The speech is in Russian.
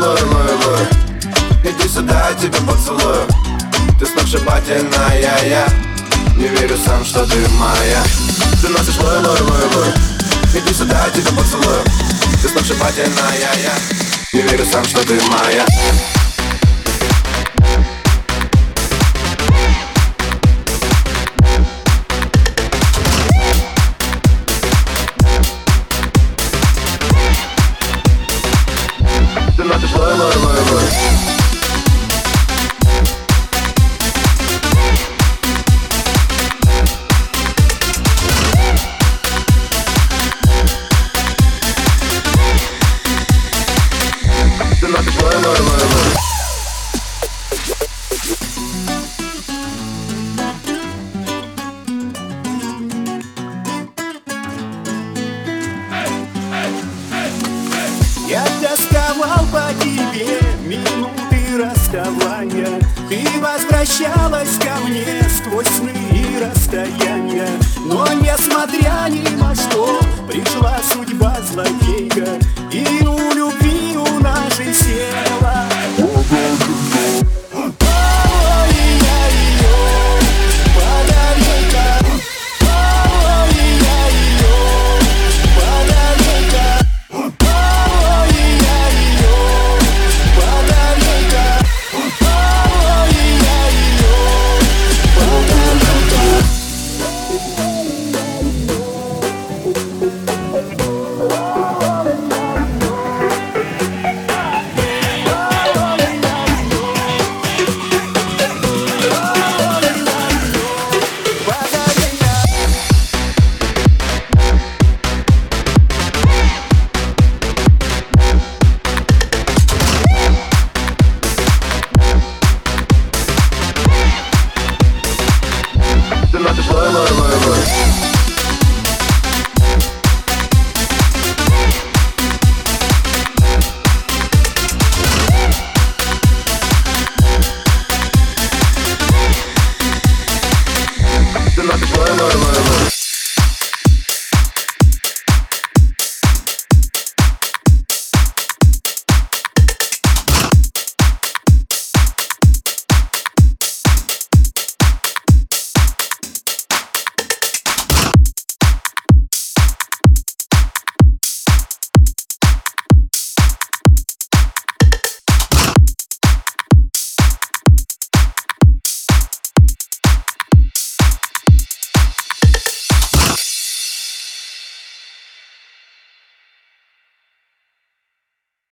лой, лой Иди сюда, я тебя поцелую. Ты сногсшибательная, я Не верю сам, что ты моя. Ты носишь лой, лой, лой, лой Иди сюда, я тебя поцелую. Ты сногсшибательная, я Не верю сам, что ты моя Ты носишь возвращалась ко мне сквозь сны и расстояния. Но несмотря ни на что пришла судьба злодейка И